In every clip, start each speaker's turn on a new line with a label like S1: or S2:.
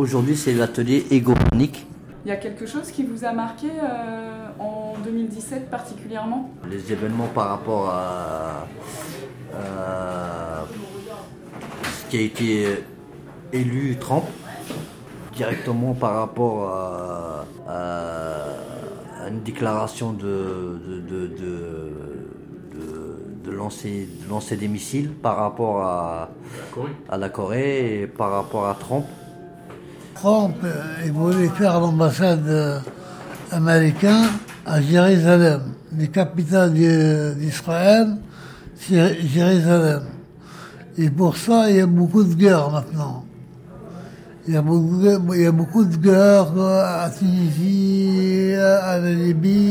S1: Aujourd'hui, c'est l'atelier égonique.
S2: Il y a quelque chose qui vous a marqué euh, en 2017 particulièrement?
S1: Les événements par rapport à, à ce qui a été élu Trump, directement par rapport à, à une déclaration de, de, de, de, de lancer, de lancer des missiles par rapport à, à la Corée et par rapport à Trump.
S3: Trump, euh, il voulait faire l'ambassade euh, américaine à Jérusalem, la capitale d'Israël, Jérusalem. Et pour ça, il y a beaucoup de guerres maintenant. Il y a beaucoup il y a beaucoup de guerres euh, à Tunisie, à la Libye,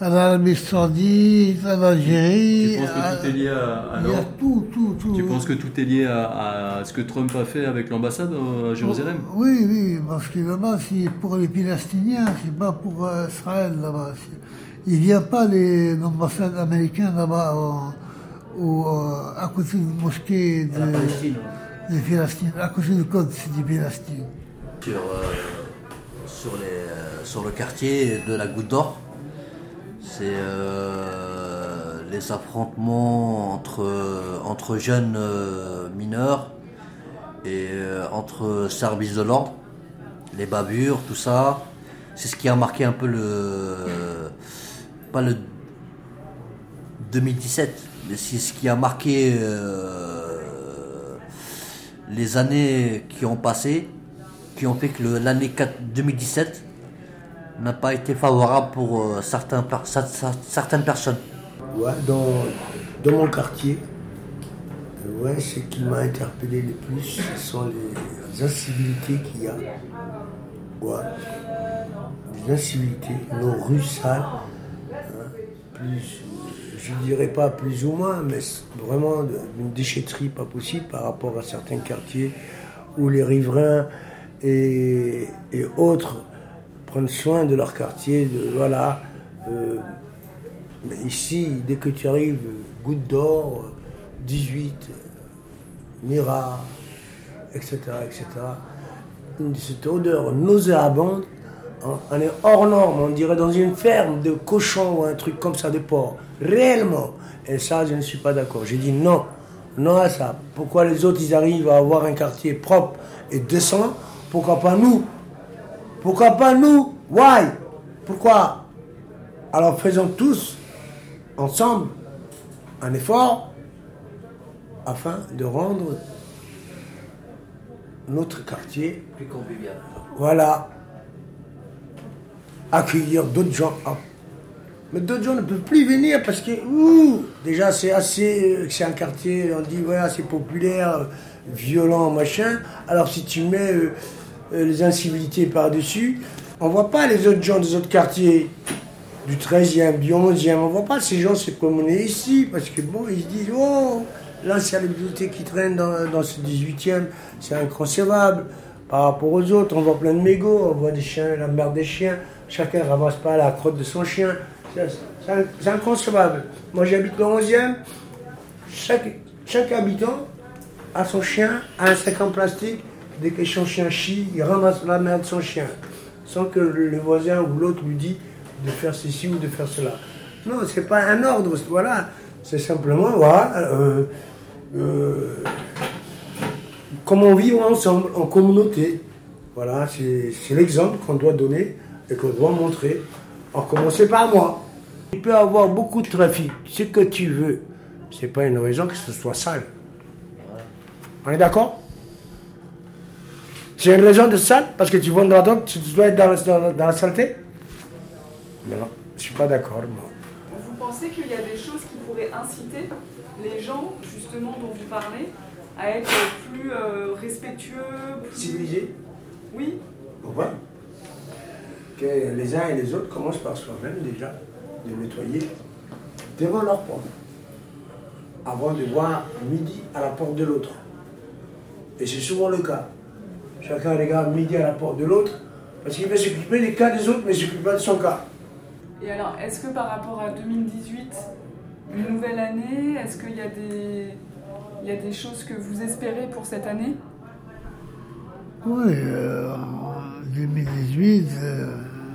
S3: à l'Arabie Saoudite, à l'Algérie.
S4: Tu penses que
S3: à-
S4: tout est lié à,
S3: Il y a
S4: alors
S3: tout, tout, tout.
S4: Tu penses que tout est lié à, à ce que Trump a fait avec l'ambassade euh, à Jérusalem
S3: Oui, oui, parce que là-bas, c'est pour les Palestiniens, c'est pas pour euh, Israël là-bas. Il n'y a pas l'ambassade américaine là-bas au- au, euh, à côté de la mosquée de, des Palestiniens, à côté du code des Palestiniens.
S1: sur, euh, sur, les, sur le quartier de la Goutte d'Or. C'est euh, les affrontements entre, entre jeunes euh, mineurs et euh, entre services de l'ordre, les bavures, tout ça. C'est ce qui a marqué un peu le. pas le 2017, mais c'est ce qui a marqué euh, les années qui ont passé, qui ont fait que l'année 4 2017 n'a pas été favorable pour euh, certains, certaines personnes.
S5: Ouais, dans, dans mon quartier, euh, ouais, ce qui m'a interpellé le plus, ce sont les incivilités qu'il y a. Ouais. Les incivilités, nos rues sales, hein, plus, je dirais pas plus ou moins, mais vraiment une déchetterie pas possible par rapport à certains quartiers où les riverains et, et autres prennent soin de leur quartier, de, voilà. euh, ici, dès que tu arrives, Goutte d'Or, 18, euh, Mira, etc., etc., cette odeur nauséabonde, on on est hors norme, on dirait dans une ferme de cochons ou un truc comme ça, de porc. Réellement. Et ça, je ne suis pas d'accord. J'ai dit non, non à ça. Pourquoi les autres, ils arrivent à avoir un quartier propre et décent? Pourquoi pas nous? Pourquoi pas nous? Why? Pourquoi? Alors faisons tous ensemble un effort afin de rendre notre quartier,
S1: Plus convivial.
S5: voilà, accueillir d'autres gens. Ah. Mais d'autres gens ne peuvent plus venir parce que, ouh, déjà c'est assez, euh, c'est un quartier, on dit, voilà, c'est populaire, violent, machin. Alors si tu mets euh, les incivilités par-dessus, on voit pas les autres gens des autres quartiers du 13e, du 11e, on voit pas ces gens se promener ici, parce que bon, ils se disent, oh, l'insalubrité qui traîne dans, ce 18e, c'est inconcevable. Par rapport aux autres, on voit plein de mégots, on voit des chiens, la merde des chiens, chacun ramasse pas la crotte de son chien. C'est- C'est c'est inconcevable. Moi j'habite le 11e, chaque, chaque habitant a son chien, a un sac en plastique, dès que son chien chie, il ramasse la merde de son chien, sans que le voisin ou l'autre lui dit de faire ceci ou de faire cela. Non, c'est pas un ordre, voilà. C'est simplement, voilà, euh, euh, comment vivre ensemble, en communauté. Voilà, c'est l'exemple qu'on doit donner et qu'on doit montrer. En commencer par moi. Il peut y avoir beaucoup de trafic, ce que tu veux. C'est pas une raison que ce soit sale. On est d'accord? C'est une raison de sale Parce que tu vas dans la drogue, tu dois être dans, dans- dans la saleté Non, je suis pas d'accord.
S2: Vous pensez qu'il y a des choses qui pourraient inciter les gens, justement, dont vous parlez, à être plus euh, respectueux plus-
S5: Civilisé
S2: Oui,
S5: Pourquoi? Que les uns et les autres commencent par soi-même déjà, de nettoyer devant leur porte. Avant de voir midi à la porte de l'autre. Et c'est souvent le cas. Chacun regarde midi à la porte de l'autre, parce qu'il veut s'occuper des cas des autres, mais ne s'occupe pas de son cas.
S2: Et alors, est-ce que par rapport à 2018, une nouvelle année, est-ce qu'il y, a des- il y a des choses que vous espérez pour cette année?
S3: Oui, euh, en 2018, euh,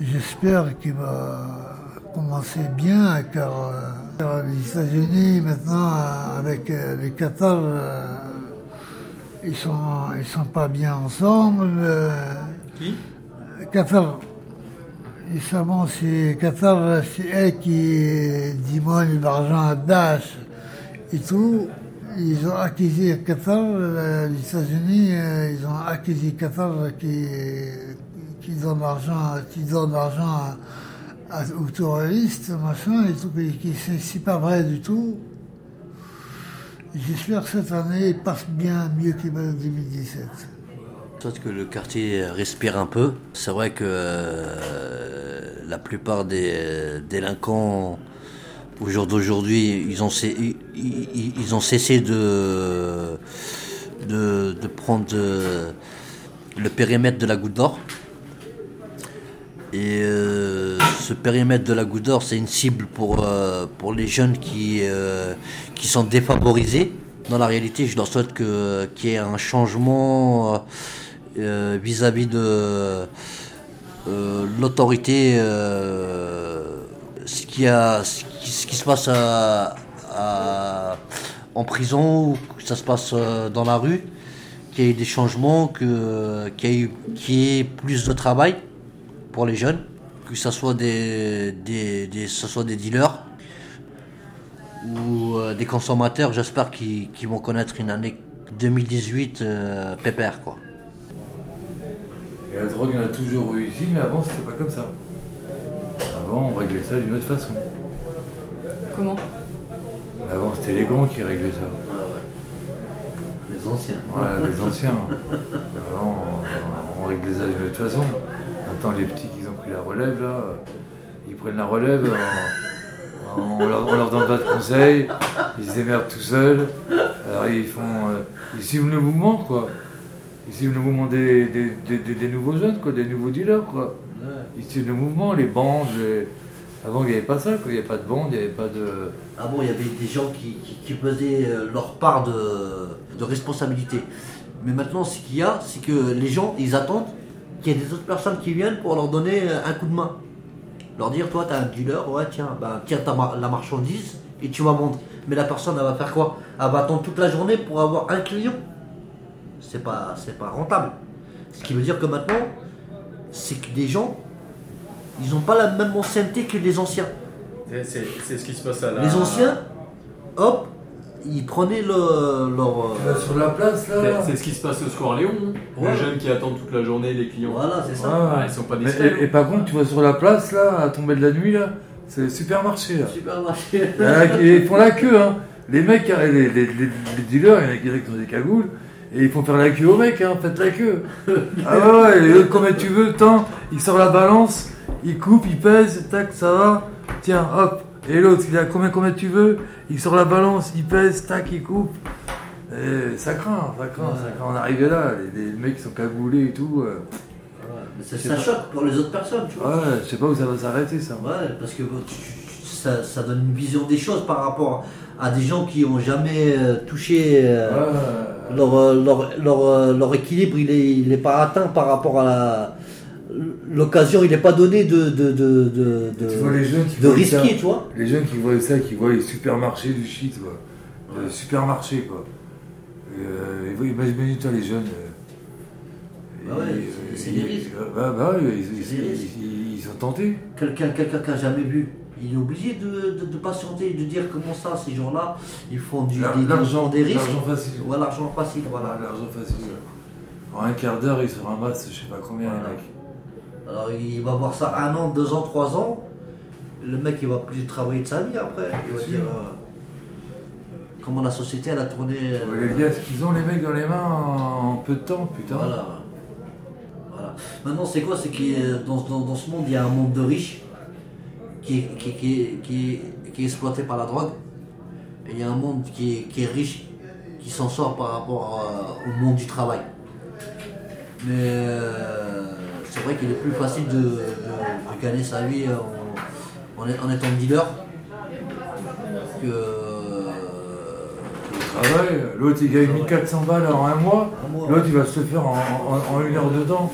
S3: j'espère qu'il va commencer bien car euh, les États-Unis maintenant euh, avec euh, les Qatar, euh, ils sont ils sont pas bien ensemble. euh,
S4: Qui?
S3: Ça, bon, c'est Qatar, c'est elle qui demande l'argent à Daesh et tout. Ils ont acquis Qatar, euh, les États-Unis, euh, ils ont acquis Qatar qui, qui donne l'argent, qui donne l'argent aux terroristes, machin, et tout, qui, qui- c'est, c'est pas vrai du tout. J'espère que cette année passe bien mieux en 2017.
S1: Soit que le quartier respire un peu. C'est vrai que euh, la plupart des euh, délinquants au jour d'aujourd'hui, ils ont, cessé de, prendre euh, le périmètre de la goutte d'or. Et ce périmètre de la goutte c'est une cible pour, euh, pour les jeunes qui, euh, qui sont défavorisés. Dans la réalité, je leur souhaite qu'il y ait un changement euh, vis-à-vis de l'autorité, ce, qui a, ce, qui, se passe en prison ou que ça se passe dans la rue, qu'il y ait des changements, qu'il y ait plus de travail pour les jeunes, que ce soit des, des, des- ce soit des dealers ou euh, des consommateurs, j'espère qu'ils qu'ils vont connaître une année 2018 euh, pépère quoi.
S6: Et la drogue, il y en a toujours eu ici, mais avant, c'était pas comme ça. Avant, on réglait ça d'une autre façon.
S2: Comment?
S6: Avant, c'était les grands qui réglaient ça.
S1: Les anciens.
S6: Voilà, les anciens. Avant, on, on réglait ça d'une autre façon. Maintenant, les petits qui pris la relève, là, ils prennent la relève, on, on leur, on leur donne pas de conseils, ils se démerdent tout seuls. Alors, ils font. euh, ils suivent le mouvement, quoi. Ils suivent le mouvement des, des, des- des- des nouveaux jeunes, quoi, des nouveaux dealers, quoi. Ils suivent le mouvement, les bandes. les- Avant, il n'y avait pas ça, quoi. Il n'y avait pas de bandes, il n'y avait pas de.
S1: Ah bon, il y avait des gens qui, qui, qui faisaient euh, leur part de, de responsabilité. Mais maintenant, ce qu'il y a, c'est que les gens, ils attendent qu'il y ait des autres personnes qui viennent pour leur donner euh, un coup de main. Leur dire, toi, t'as un dealer, ouais, tiens, ben, tiens ta mar- la marchandise et tu vas vendre. Mais la personne, elle va faire quoi? Elle va attendre toute la journée pour avoir un client. C'est pas, c'est pas rentable. Ce qui veut dire que maintenant, c'est que des gens, ils n'ont pas la même ancienneté que les anciens.
S4: C'est ce qui se passe à la.
S1: Les anciens, hop, ils prenaient le, leur. euh,
S6: sur la place,
S4: C'est c'est ce qui se passe au Square Léon. hein.
S1: Ouais.
S4: Les jeunes qui attendent toute la journée les clients.
S1: Voilà, c'est ça.
S4: Ah, ils sont pas
S6: Mais-
S4: discrets.
S6: et, et par contre, tu vois sur la place, là, à tomber de la nuit, là, c'est le supermarché, là.
S1: Supermarché.
S6: Ah, et ils font la queue, hein. Les mecs, les, les, les, les dealers, il y en a qui qui ont des cagoules, et ils font faire la queue aux mecs, hein. Faites la queue. Ah ouais, ouais, et eux, combien tu veux, tant, il sort la balance, il coupe, il pèse, tac, ça va. Tiens, hop. Et l'autre, il a combien, combien tu veux, il sort la balance, il pèse, tac, il coupe. Et ça craint, ça craint, ça craint. On est arrivé là, les, les mecs sont cagoulés et tout. euh.
S1: Mais ça, ça choque pour les autres personnes, tu vois.
S6: Ouais, je sais pas où ça va s'arrêter, ça.
S1: Ouais, parce que bon, tu- tu- ça, ça donne une vision des choses par rapport à des gens qui ont jamais euh, touché euh,
S6: Ouais.
S1: leur, leur, leur, leur équilibre, il est, il est pas atteint par rapport à la. L'occasion, il n'est pas donné de, de, de, de, de-
S6: Tu vois les jeunes qui
S1: de
S6: voient
S1: risquer,
S6: ça.
S1: tu vois.
S6: Les jeunes qui voient ça, qui voient les supermarchés du shit, quoi. Le supermarché, quoi. Euh, ils voient- Imagine-toi les jeunes. euh,
S1: Bah ouais,
S6: ils-
S1: c'est- des risques.
S6: Bah, bah ouais, ils, sont tentés.
S1: Quelqu'un quelqu'un qui n'a jamais vu, il est obligé de, de, de patienter, de dire comment ça, ces gens-là, ils font du, des,
S6: L'argent,
S1: des risques.
S6: l'argent facile.
S1: Ouais, l'argent facile, voilà.
S6: Voilà, l'argent facile. En un quart d'heure, ils se ramassent, je sais pas combien,
S1: Voilà.
S6: les mecs.
S1: Alors il va voir ça un an, deux ans, trois ans. Le mec il va plus travailler de sa vie après. Il va dire euh, comment la société elle a tourné. euh,
S6: gars, ce qu'ils ont les mecs dans les mains en peu de temps, putain.
S1: Voilà. voilà. Maintenant c'est quoi? C'est que dans, dans, dans ce monde il y a un monde de riches qui est, qui, est- qui est- qui est- qui est exploité par la drogue. Et il y a un monde qui est, qui est riche, qui s'en sort par rapport euh, au monde du travail. Mais euh, c'est vrai qu'il est plus facile de, de- de gagner sa vie en, en, en étant dealer que,
S6: Le travail, Ouais, l'autre il gagne 1400 balles en un mois, l'autre il va se le faire en, en- en une heure dedans.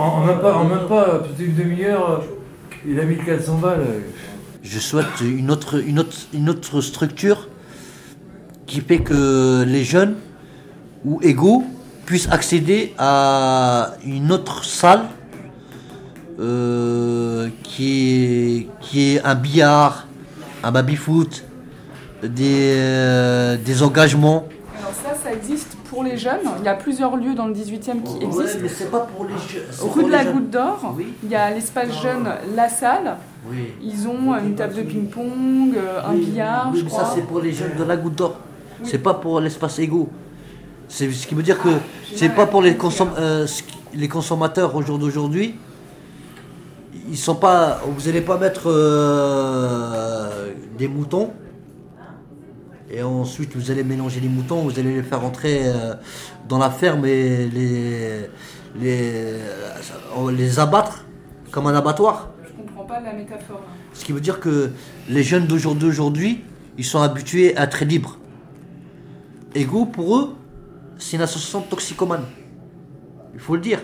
S6: En, même pas, en même pas, peut-être une demi-heure, il a 1400 balles.
S1: Je souhaite une autre, une autre, une autre structure qui fait que les jeunes ou égaux puissent accéder à une autre salle euh, qui, est, qui est un billard, un baby-foot, des, euh, des engagements.
S2: Alors ça, ça existe pour les jeunes. Il y a plusieurs lieux dans le 18e qui existent.
S1: mais c'est pas pour les jeunes. c'est
S2: Rue de la. Goutte d'Or,
S1: Oui.
S2: il y a l'espace jeune La Salle.
S1: Oui.
S2: Ils ont une table de ping-pong, euh, un billard,
S1: oui,
S2: je
S1: mais ça c'est pour les jeunes de la goutte d'or. C'est pas pour l'espace égaux. C'est ce qui veut dire que c'est
S2: mal
S1: pas pour les, consom- euh, les consommateurs au jour d'aujourd'hui. Ils sont pas. Vous n'allez pas mettre euh, des moutons. Et ensuite vous allez mélanger les moutons, vous allez les faire entrer euh, dans la ferme et les, les, euh, les abattre comme un abattoir.
S2: Je comprends pas la métaphore.
S1: Ce qui veut dire que les jeunes d'aujourd'hui, ils sont habitués à être libres. Ego, pour eux, c'est une association de toxicomanes. Il faut le dire.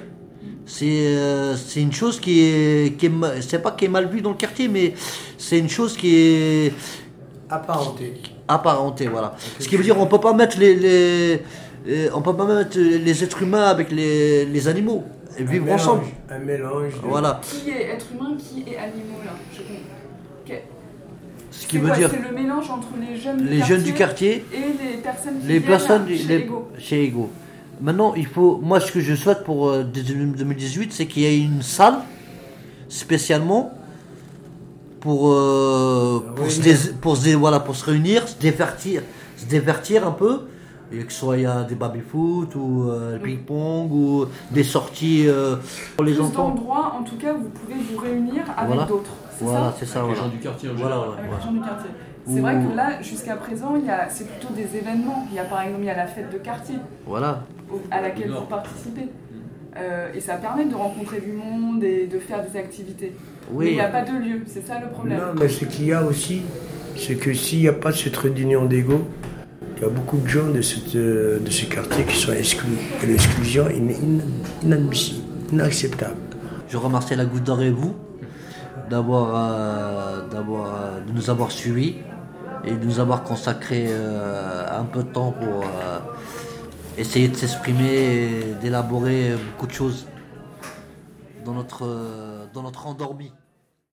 S1: C'est euh, c'est une chose qui est, qui est ma- c'est pas qui est mal vue dans le quartier, mais c'est une chose qui est
S5: Apparenté.
S1: apparentée, voilà. Ce qui veut dire on peut pas mettre les, les- les- on peut pas mettre les êtres humains avec les, les animaux et vivre
S5: Un
S1: ensemble.
S5: mélange, Un mélange. de-
S1: Voilà.
S2: Qui est être humain, qui est animaux là Je comprends. Ok.
S1: Ce qui
S2: C'est
S1: veut
S2: quoi
S1: dire
S2: C'est le mélange entre les jeunes du quartier
S1: jeunes du quartier
S2: et les personnes qui
S1: les personnes
S2: chez
S1: les-
S2: Ego.
S1: chez Ego. Maintenant, il faut, moi, ce que je souhaite pour euh, 2018, c'est qu'il y ait une salle spécialement pour pour,
S5: Oui.
S1: se, dés- pour se dé- voilà pour se réunir, se divertir, se divertir un peu. Et que ce soit il y a des baby foot ou euh, ping pong ou des sorties euh, pour les
S2: Plus
S1: enfants.
S2: d'endroits, en tout cas, vous pouvez vous réunir avec
S1: Voilà.
S2: d'autres. C'est
S1: Voilà,
S2: ça?
S1: c'est ça.
S4: Avec les
S1: voilà.
S4: gens du quartier
S1: Voilà, ouais,
S2: Avec
S1: ouais.
S2: les gens du quartier. C'est vrai que là, jusqu'à présent, il y a, c'est plutôt des événements. Il y a par exemple, il y a la fête de quartier
S1: Voilà.
S2: au- à laquelle vous participez. Euh, et ça permet de rencontrer du monde et de faire des activités. Mais il
S1: Oui.
S2: n'y a pas de lieu, c'est ça le problème.
S5: Non, mais ce qu'il y a aussi, c'est que s'il n'y a pas cette réunion d'ego, il y a beaucoup de gens de, cette, euh, de ce quartier qui sont exclus. Et l'exclusion est in- inadmissible, inacceptable.
S1: Je remercie la Goutte d'Or et vous d'avoir, euh, d'avoir, euh, de nous avoir suivis et de nous avoir consacré euh, un peu de temps pour euh, essayer de s'exprimer et d'élaborer beaucoup de choses dans notre, euh, dans notre endormi.